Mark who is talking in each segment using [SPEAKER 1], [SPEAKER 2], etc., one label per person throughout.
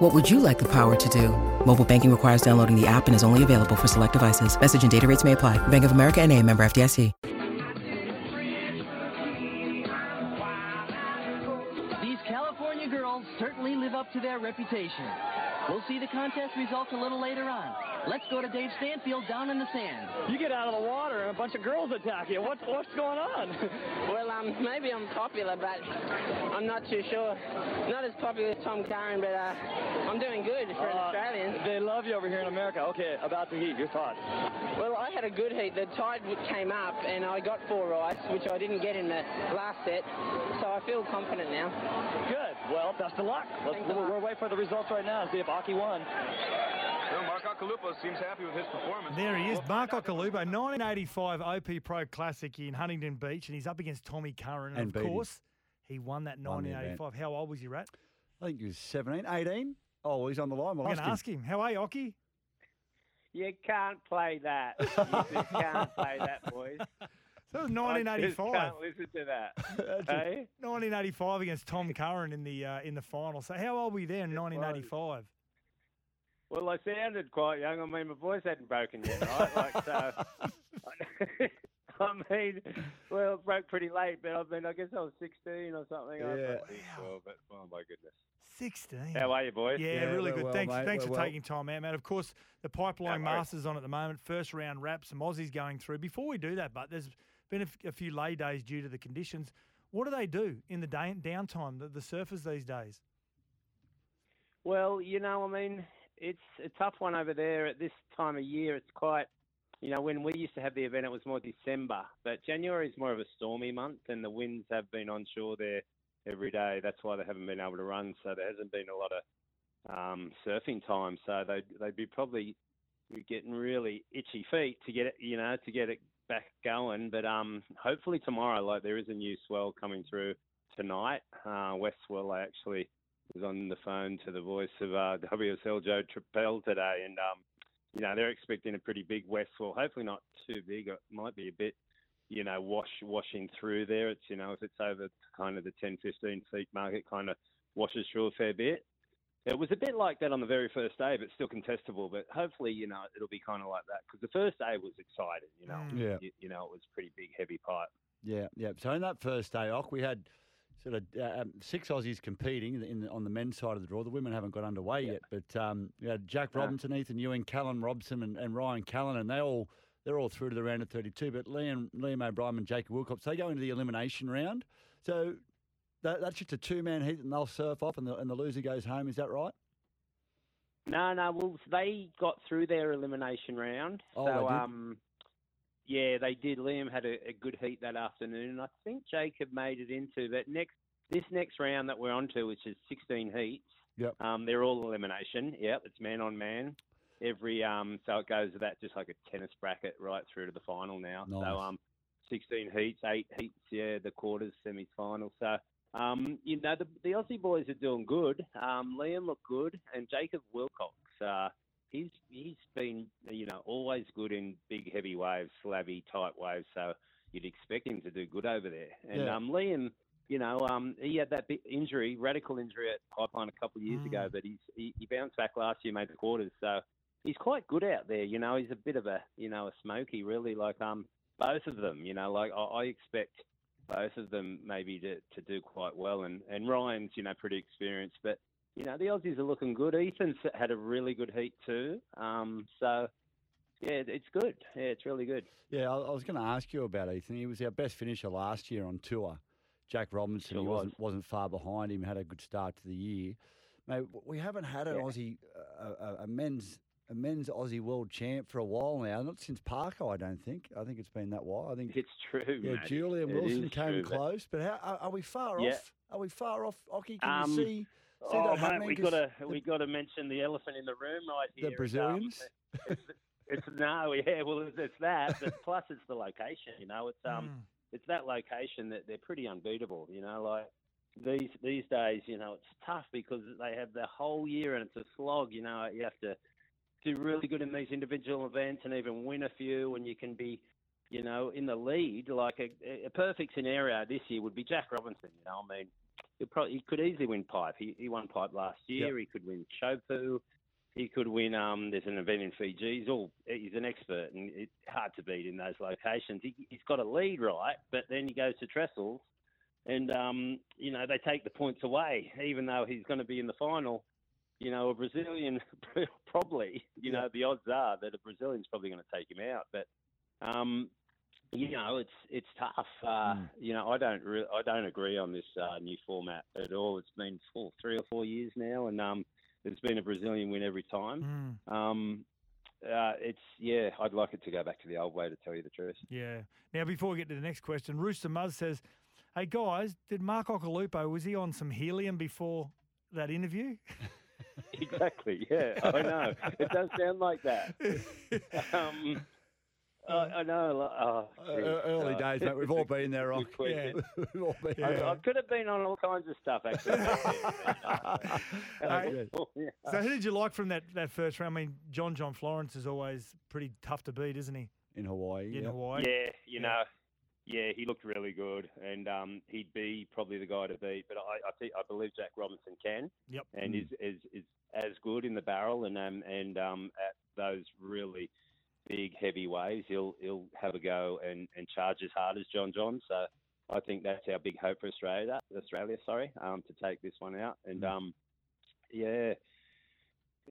[SPEAKER 1] What would you like the power to do? Mobile banking requires downloading the app and is only available for select devices. Message and data rates may apply. Bank of America and a member FDIC.
[SPEAKER 2] These California girls certainly live up to their reputation. We'll see the contest results a little later on. Let's go to Dave Stanfield down in the sand.
[SPEAKER 3] You get out of the water and a bunch of girls attack you. What's what's going on?
[SPEAKER 4] Well, um, maybe I'm popular, but I'm not too sure. Not as popular as Tom Curren, but uh, I'm doing good for an
[SPEAKER 3] Uh,
[SPEAKER 4] Australian.
[SPEAKER 3] They love you over here in America. Okay, about the heat, your thoughts?
[SPEAKER 4] Well, I had a good heat. The tide came up, and I got four rights, which I didn't get in the last set. So I feel confident now.
[SPEAKER 3] Good. Well, best of luck. Let's, we're,
[SPEAKER 4] lot.
[SPEAKER 3] we're waiting for the results right now. See if Occy won.
[SPEAKER 5] Well, Mark Occhilupo seems happy with his performance.
[SPEAKER 6] There he is, Mark Occhilupo, 1985 OP Pro Classic in Huntington Beach, and he's up against Tommy Curren. And,
[SPEAKER 7] And
[SPEAKER 6] of
[SPEAKER 7] beat him.
[SPEAKER 6] course, he won that
[SPEAKER 7] Won the event.
[SPEAKER 6] 1985. How old was he, Rat?
[SPEAKER 7] I think he was 17, 18. Oh, he's on the line. We'll
[SPEAKER 6] I'm
[SPEAKER 7] ask
[SPEAKER 6] going to
[SPEAKER 7] him.
[SPEAKER 6] ask him. How are you, Occy?
[SPEAKER 8] You can't play that. You just can't play that, boys.
[SPEAKER 6] So it was 1985.
[SPEAKER 8] I just
[SPEAKER 6] 1985.
[SPEAKER 8] can't listen to that. hey?
[SPEAKER 6] 1985 against Tom Curren in the uh, in the final. So how old were you there in 1985?
[SPEAKER 8] Well, I sounded quite young. I mean, my voice hadn't broken yet, right? Like, so. I mean, well, it broke pretty late, but I mean, I guess I was 16 or something. I was
[SPEAKER 7] Yeah.
[SPEAKER 8] like, well, but oh my goodness.
[SPEAKER 6] 16.
[SPEAKER 8] How are you, boys?
[SPEAKER 6] Yeah,
[SPEAKER 7] Yeah,
[SPEAKER 6] really good.
[SPEAKER 7] well,
[SPEAKER 6] thanks,
[SPEAKER 7] mate,
[SPEAKER 6] thanks
[SPEAKER 7] we're
[SPEAKER 6] for
[SPEAKER 7] well.
[SPEAKER 6] taking time out, mate. Of course, the Pipeline
[SPEAKER 8] No.
[SPEAKER 6] Masters on at the moment. First round wrap, some Aussies going through. Before we do that, but there's been a, f- a few lay days due to the conditions. What do they do in the day, downtime, the, the surfers these days?
[SPEAKER 8] Well, you know, I mean, it's a tough one over there at this time of year. It's quite, you know, when we used to have the event, it was more December, but January is more of a stormy month, and the winds have been onshore there every day. That's why they haven't been able to run. So there hasn't been a lot of um, surfing time. So they they'd be probably getting really itchy feet to get it, you know, to get it back going. But um, hopefully tomorrow, like there is a new swell coming through tonight. Uh, West Swell actually was on the phone to the voice of uh, WSL Joe Turpel today, and um, you know they're expecting a pretty big west swell. Hopefully not too big. It might be a bit, you know, wash washing through there. It's you know if it's over kind of the 10, 15 feet mark, it kind of washes through a fair bit. It was a bit like that on the very first day, but still contestable. But hopefully, you know, it'll be kind of like that because the first day was exciting. You know,
[SPEAKER 6] Mm.
[SPEAKER 7] Yeah.
[SPEAKER 8] you, you know, it was pretty big, heavy pipe.
[SPEAKER 7] Yeah, yeah. So in that first day, Ock, we had sort of uh, um, six Aussies competing in, in on the men's side of the draw. The women haven't got underway yet, but um, had Jack. Robinson, Ethan Ewing, Callum Robson, and, and Ryan Callinan, and they all they're all through to the round of 32. But Liam Liam O'Brien and Jacob Willcox they go into the elimination round. So that, that's just a two man heat, and they'll surf off, and the and the loser goes home. Is that right?
[SPEAKER 8] No, no. Well, they got through their elimination round.
[SPEAKER 7] Oh,
[SPEAKER 8] so,
[SPEAKER 7] they did?
[SPEAKER 8] um, yeah, they did. Liam had a, a good heat that afternoon, and I think Jacob made it into. But next, this next round that we're on to, which is 16 heats,
[SPEAKER 7] Yep.
[SPEAKER 8] um, they're all elimination. Yep, it's man on man. Every um, so it goes to that just like a tennis bracket right through to the final now.
[SPEAKER 7] Nice.
[SPEAKER 8] So um, 16 heats, eight heats, yeah, the quarters, semi-final. So um, you know, the, the Aussie boys are doing good. Um, Liam looked good, and Jacob Willcox, uh, he's he's been you know always good in big heavy waves, slabby tight waves. So you'd expect him to do good over there. And
[SPEAKER 7] Yeah.
[SPEAKER 8] um, Liam, you know, um, he had that big injury, radical injury at Pipeline a couple of years ago, but he's he, he bounced back last year, made the quarters. So he's quite good out there. You know, he's a bit of a you know a smoky, really. Like um, both of them. You know, like I, I expect both of them maybe to, to do quite well. And, and Ryan's, you know, pretty experienced. But, you know, the Aussies are looking good. Ethan's had a really good heat too. Um, so, yeah, it's good. Yeah, it's really good.
[SPEAKER 7] Yeah, I, I was going to ask you about Ethan. He was our best finisher last year on tour. Jack Robinson,
[SPEAKER 8] Sure
[SPEAKER 7] he
[SPEAKER 8] was.
[SPEAKER 7] wasn't wasn't far behind him. Had a good start to the year. Mate, we haven't had an
[SPEAKER 8] Yeah.
[SPEAKER 7] Aussie, uh, a, a men's a men's Aussie world champ for a while now. Not since Parko, I don't think. I think it's been that while. I think
[SPEAKER 8] It's true.
[SPEAKER 7] yeah,
[SPEAKER 8] mate.
[SPEAKER 7] Julian
[SPEAKER 8] It
[SPEAKER 7] Wilson came
[SPEAKER 8] true,
[SPEAKER 7] close, but how are, are we far
[SPEAKER 8] Yeah.
[SPEAKER 7] off? Are we far off, Occy? Can
[SPEAKER 8] Um,
[SPEAKER 7] you see
[SPEAKER 8] oh,
[SPEAKER 7] that
[SPEAKER 8] mate, we got to we got to mention the elephant in the room right
[SPEAKER 7] the
[SPEAKER 8] here. and, um,
[SPEAKER 7] Brazilians.
[SPEAKER 8] it's, it's no, yeah. Well, it's, it's that, but plus it's the location. You know, it's um,
[SPEAKER 6] Mm.
[SPEAKER 8] it's that location that they're pretty unbeatable. You know, like these these days, you know, it's tough because they have the whole year and it's a slog. You know, you have to do really good in these individual events and even win a few, and you can be, you know, in the lead. Like a, a perfect scenario this year would be Jack Robinson. You know, I mean, probably he could easily win pipe. He he won pipe last year. He could win Teahupoo. He could win. Um, there's an event in Fiji. He's all. He's an expert, and it's hard to beat in those locations. He, he's got a lead, right? But then he goes to Trestles, and um, you know they take the points away, even though he's going to be in the final. You know, a Brazilian probably. You know, the odds are that a Brazilian's probably going to take him out. But um, you know, it's it's tough. Uh, You know, I don't re- I don't agree on this uh, new format at all. It's been four, three or four years now, and um, there's been a Brazilian win every time.
[SPEAKER 6] Mm.
[SPEAKER 8] Um, uh, it's yeah, I'd like it to go back to the old way, to tell you the truth.
[SPEAKER 6] Yeah. Now, before we get to the next question, Rooster Muzz says, "Hey guys, did Mark Occhilupo was he on some helium before that interview?"
[SPEAKER 8] exactly. Yeah, I know. It does sound like that. um, I, I know. Oh,
[SPEAKER 7] Uh, early
[SPEAKER 8] uh,
[SPEAKER 7] days, mate. We've all been there, Rock.
[SPEAKER 8] good question.
[SPEAKER 7] We've all been
[SPEAKER 8] I,
[SPEAKER 7] there.
[SPEAKER 8] I could have been on all kinds of stuff actually.
[SPEAKER 6] Hey, so, who did you like from that, that first round? I mean, John John Florence is always pretty tough to beat, isn't he?
[SPEAKER 7] in Hawaii.
[SPEAKER 6] In
[SPEAKER 7] yeah.
[SPEAKER 6] Hawaii.
[SPEAKER 8] Yeah, you know, yeah, he looked really good, and um, he'd be probably the guy to beat. But I, I think I believe Jack Robinson can,
[SPEAKER 6] Yep.
[SPEAKER 8] and is, is is as good in the barrel, and um, and um, at those really big heavy waves, he'll he'll have a go and, and charge as hard as John John. So I think that's our big hope for Australia. Australia, sorry, um, to take this one out, and um, yeah.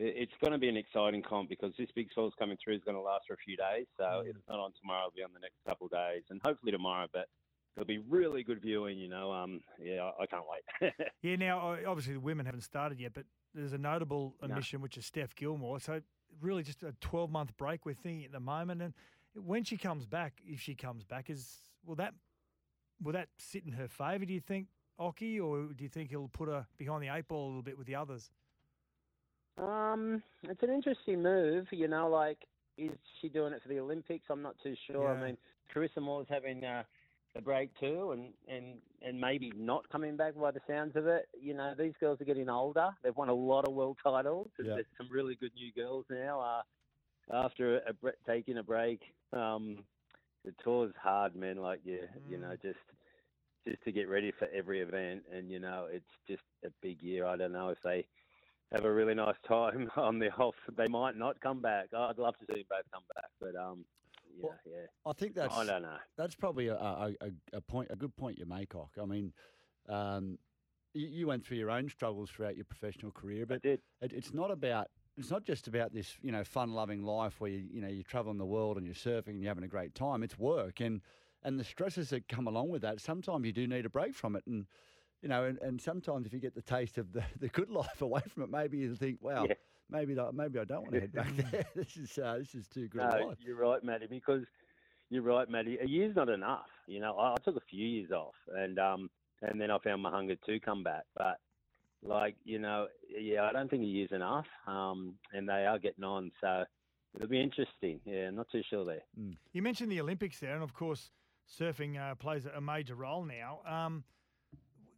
[SPEAKER 8] It's going to be an exciting comp because this big swell's coming through is going to last for a few days. So if it's not on tomorrow, it'll be on the next couple of days, and hopefully tomorrow. But it'll be really good viewing. You know, um, yeah, I, I can't wait.
[SPEAKER 6] Yeah, now obviously the women haven't started yet, but there's a notable
[SPEAKER 8] No.
[SPEAKER 6] omission which is Steph Gilmore. So really just a 12 month break we're thinking at the moment. And when she comes back, if she comes back, is will that will that sit in her favour? Do you think, Occy, or do you think he'll put her behind the eight ball a little bit with the others?
[SPEAKER 8] Um, it's an interesting move. You know, like is she doing it for the Olympics? I'm not too sure.
[SPEAKER 6] Yeah.
[SPEAKER 8] I mean, Carissa Moore's having uh, a break too, and and and maybe not coming back by the sounds of it. You know, these girls are getting older. They've won a lot of world titles.
[SPEAKER 7] Yeah.
[SPEAKER 8] There's some really good new girls now. Uh, after a, bre- taking a break, um, the tour's hard, man. Like, yeah, you know, just just to get ready for every event, and you know, it's just a big year. I don't know if they have a really nice time on the off. They might not come back. I'd love to see them both come back, but um, yeah,
[SPEAKER 7] Well,
[SPEAKER 8] yeah.
[SPEAKER 7] I think that's
[SPEAKER 8] I don't know.
[SPEAKER 7] that's probably a, a, a, point, a good point you make, Ock. I mean, um, you, you went through your own struggles throughout your professional career, but
[SPEAKER 8] did.
[SPEAKER 7] It, it's not about. It's not just about this, you know, fun-loving life where you, you know, you're traveling the world and you're surfing and you're having a great time. It's work and and the stresses that come along with that. Sometimes you do need a break from it, and you know, and, and sometimes if you get the taste of the, the good life away from it, maybe you think, wow,
[SPEAKER 8] Yeah.
[SPEAKER 7] Maybe not, maybe I don't want to head back there. this is uh, this is too good
[SPEAKER 8] No, you're right, Matty. Because you're right, Matty. A year's not enough. You know, I, I took a few years off, and um, and then I found my hunger to come back. But like, you know, yeah, I don't think a year's enough. Um, and they are getting on, so it'll be interesting. Yeah, not too sure there.
[SPEAKER 6] You mentioned the Olympics there, and of course, surfing uh, plays a major role now. Um,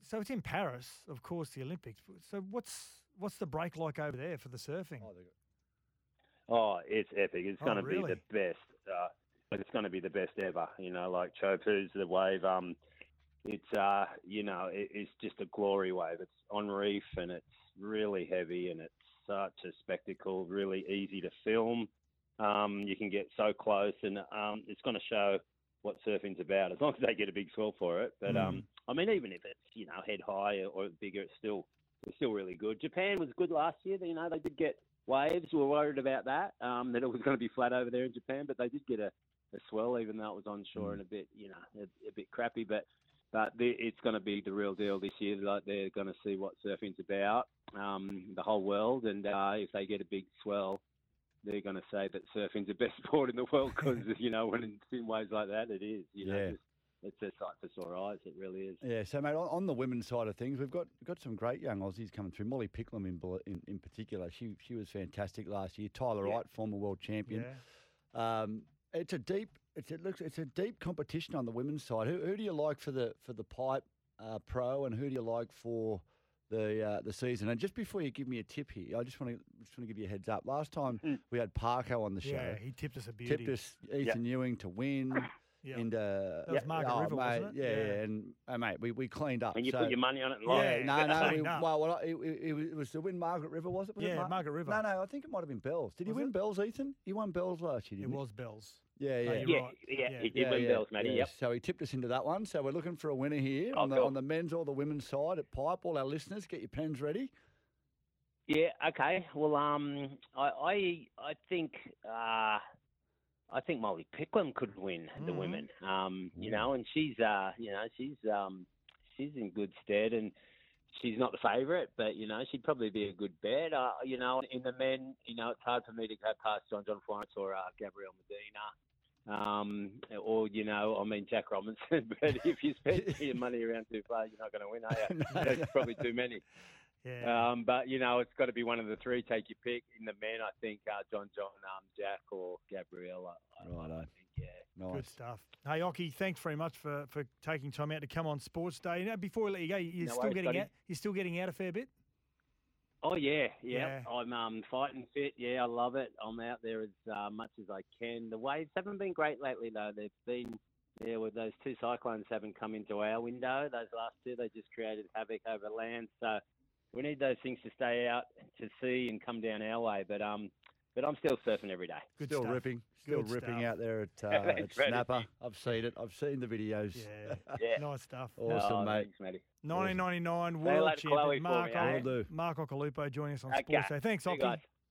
[SPEAKER 6] so it's in Paris, of course, the Olympics. So what's what's the break like over there for the surfing?
[SPEAKER 8] Oh, it's epic. It's
[SPEAKER 6] Oh,
[SPEAKER 8] going to
[SPEAKER 6] really?
[SPEAKER 8] be the best. Uh, it's going to be the best ever. You know, like Teahupoo's the wave. Um, it's uh, you know, it, it's just a glory wave. It's on reef and it's really heavy and it's such a spectacle. Really easy to film. Um, you can get so close and um, it's going to show what surfing's about as long as they get a big swell for it. But um, I mean, even if it's you know head high or bigger, it's still it's still really good. Japan was good last year. You know, they did get waves. We were worried about that um, that it was going to be flat over there in Japan, but they did get a, a swell, even though it was onshore and a bit you know a, a bit crappy. But but the, it's going to be the real deal this year. Like they're going to see what surfing's about, um, the whole world, and uh, if they get a big swell. They're going to say that surfing's the best sport in the world because you know when it's in waves like that, it is. You know,
[SPEAKER 7] Yeah.
[SPEAKER 8] just, it's a sight for sore eyes. It really is.
[SPEAKER 7] Yeah, so mate, on, on the women's side of things, we've got got some great young Aussies coming through. Molly Picklum in, in in particular, she she was fantastic last year. Tyler
[SPEAKER 6] Yeah.
[SPEAKER 7] Wright, former world champion.
[SPEAKER 6] Yeah.
[SPEAKER 7] Um, it's a deep. It's, it looks. It's a deep competition on the women's side. Who, who do you like for the for the pipe uh, pro, and who do you like for the uh, the season? And just before you give me a tip here, I just want to just want to give you a heads up. Last time we had Parko on the show.
[SPEAKER 6] Yeah, he tipped us a beauty.
[SPEAKER 7] tipped us Ethan Ewing to win.
[SPEAKER 6] Yeah.
[SPEAKER 7] And uh,
[SPEAKER 6] That was Margaret
[SPEAKER 7] oh,
[SPEAKER 6] River,
[SPEAKER 7] mate,
[SPEAKER 6] wasn't it?
[SPEAKER 7] yeah,
[SPEAKER 6] Yeah.
[SPEAKER 7] yeah, and uh, mate, we, we cleaned up.
[SPEAKER 8] And you
[SPEAKER 7] so-
[SPEAKER 8] put your money on it and
[SPEAKER 6] Yeah,
[SPEAKER 7] yeah, no, no. We, well, well, it, it, it was- it to win Margaret River, was it? Was it
[SPEAKER 6] Yeah,
[SPEAKER 7] Mar-
[SPEAKER 6] Margaret River.
[SPEAKER 7] No, no, I think it might have been Bells. Did he
[SPEAKER 6] Was
[SPEAKER 7] win
[SPEAKER 6] it?
[SPEAKER 7] Bells, Ethan? He won Bells last year,
[SPEAKER 6] It
[SPEAKER 7] didn't
[SPEAKER 6] was Bells.
[SPEAKER 7] he? Yeah,
[SPEAKER 6] No,
[SPEAKER 7] yeah.
[SPEAKER 6] you're
[SPEAKER 8] Yeah,
[SPEAKER 6] right.
[SPEAKER 8] yeah,
[SPEAKER 6] Yeah.
[SPEAKER 8] he did
[SPEAKER 7] yeah,
[SPEAKER 8] win
[SPEAKER 7] yeah,
[SPEAKER 8] bells, matey.
[SPEAKER 7] yeah.
[SPEAKER 8] Yep.
[SPEAKER 7] So he tipped us into that one. So we're looking for a winner here
[SPEAKER 8] Oh,
[SPEAKER 7] on the
[SPEAKER 8] cool.
[SPEAKER 7] on the men's or the women's side at Pipe. All our listeners, get your pens ready.
[SPEAKER 8] Yeah. Okay. Well, um, I I, I think uh, I think Molly Picklum could win the
[SPEAKER 6] Mhm.
[SPEAKER 8] women. Um, you know, and she's uh, you know, she's um, she's in good stead, and she's not the favourite, but you know, she'd probably be a good bet. Uh, you know, in the men, you know, it's hard for me to go past John John Florence or uh, Gabriel Medina. Um, or you know, I mean Jack Robinson, but if you spend your money around too far, you're not going to win, are you? That's probably too many.
[SPEAKER 6] Yeah.
[SPEAKER 8] Um, but you know, it's got to be one of the three. Take your pick. In the men, I think uh, John John, um, Jack, or Gabriella. I, I, I think, yeah.
[SPEAKER 7] Nice.
[SPEAKER 6] Good stuff. Hey, Occy, thanks very much for, for taking time out to come on Sportsday. Now, before we let you go, you're
[SPEAKER 8] No
[SPEAKER 6] still
[SPEAKER 8] worries,
[SPEAKER 6] getting
[SPEAKER 8] buddy.
[SPEAKER 6] out. You're still getting out a fair bit.
[SPEAKER 8] Oh yeah, yeah.
[SPEAKER 6] Yeah.
[SPEAKER 8] I'm um, fighting fit. Yeah, I love it. I'm out there as uh, much as I can. The waves haven't been great lately, though. They've been yeah, with those two cyclones haven't come into our window. Those last two, they just created havoc over land. So we need those things to stay out to see and come down our way. But um, but I'm still surfing every day.
[SPEAKER 6] Good
[SPEAKER 7] still
[SPEAKER 6] stuff.
[SPEAKER 7] ripping, still
[SPEAKER 6] Good
[SPEAKER 7] ripping
[SPEAKER 6] stuff.
[SPEAKER 7] out there at, uh, at Snapper. I've seen it. I've seen the videos.
[SPEAKER 6] Yeah.
[SPEAKER 8] Yeah.
[SPEAKER 6] nice stuff.
[SPEAKER 7] Awesome,
[SPEAKER 8] Oh,
[SPEAKER 7] mate.
[SPEAKER 8] Thanks, matey.
[SPEAKER 6] 1999
[SPEAKER 8] Say
[SPEAKER 6] World
[SPEAKER 8] hello to Chloe
[SPEAKER 6] Champion
[SPEAKER 8] for
[SPEAKER 6] Mark,
[SPEAKER 8] me, eh?
[SPEAKER 6] O-
[SPEAKER 7] Will do.
[SPEAKER 6] Mark Occhilupo joining us on
[SPEAKER 8] Okay.
[SPEAKER 6] Sportsday. Thanks,
[SPEAKER 8] See you
[SPEAKER 6] Occy.
[SPEAKER 8] guys.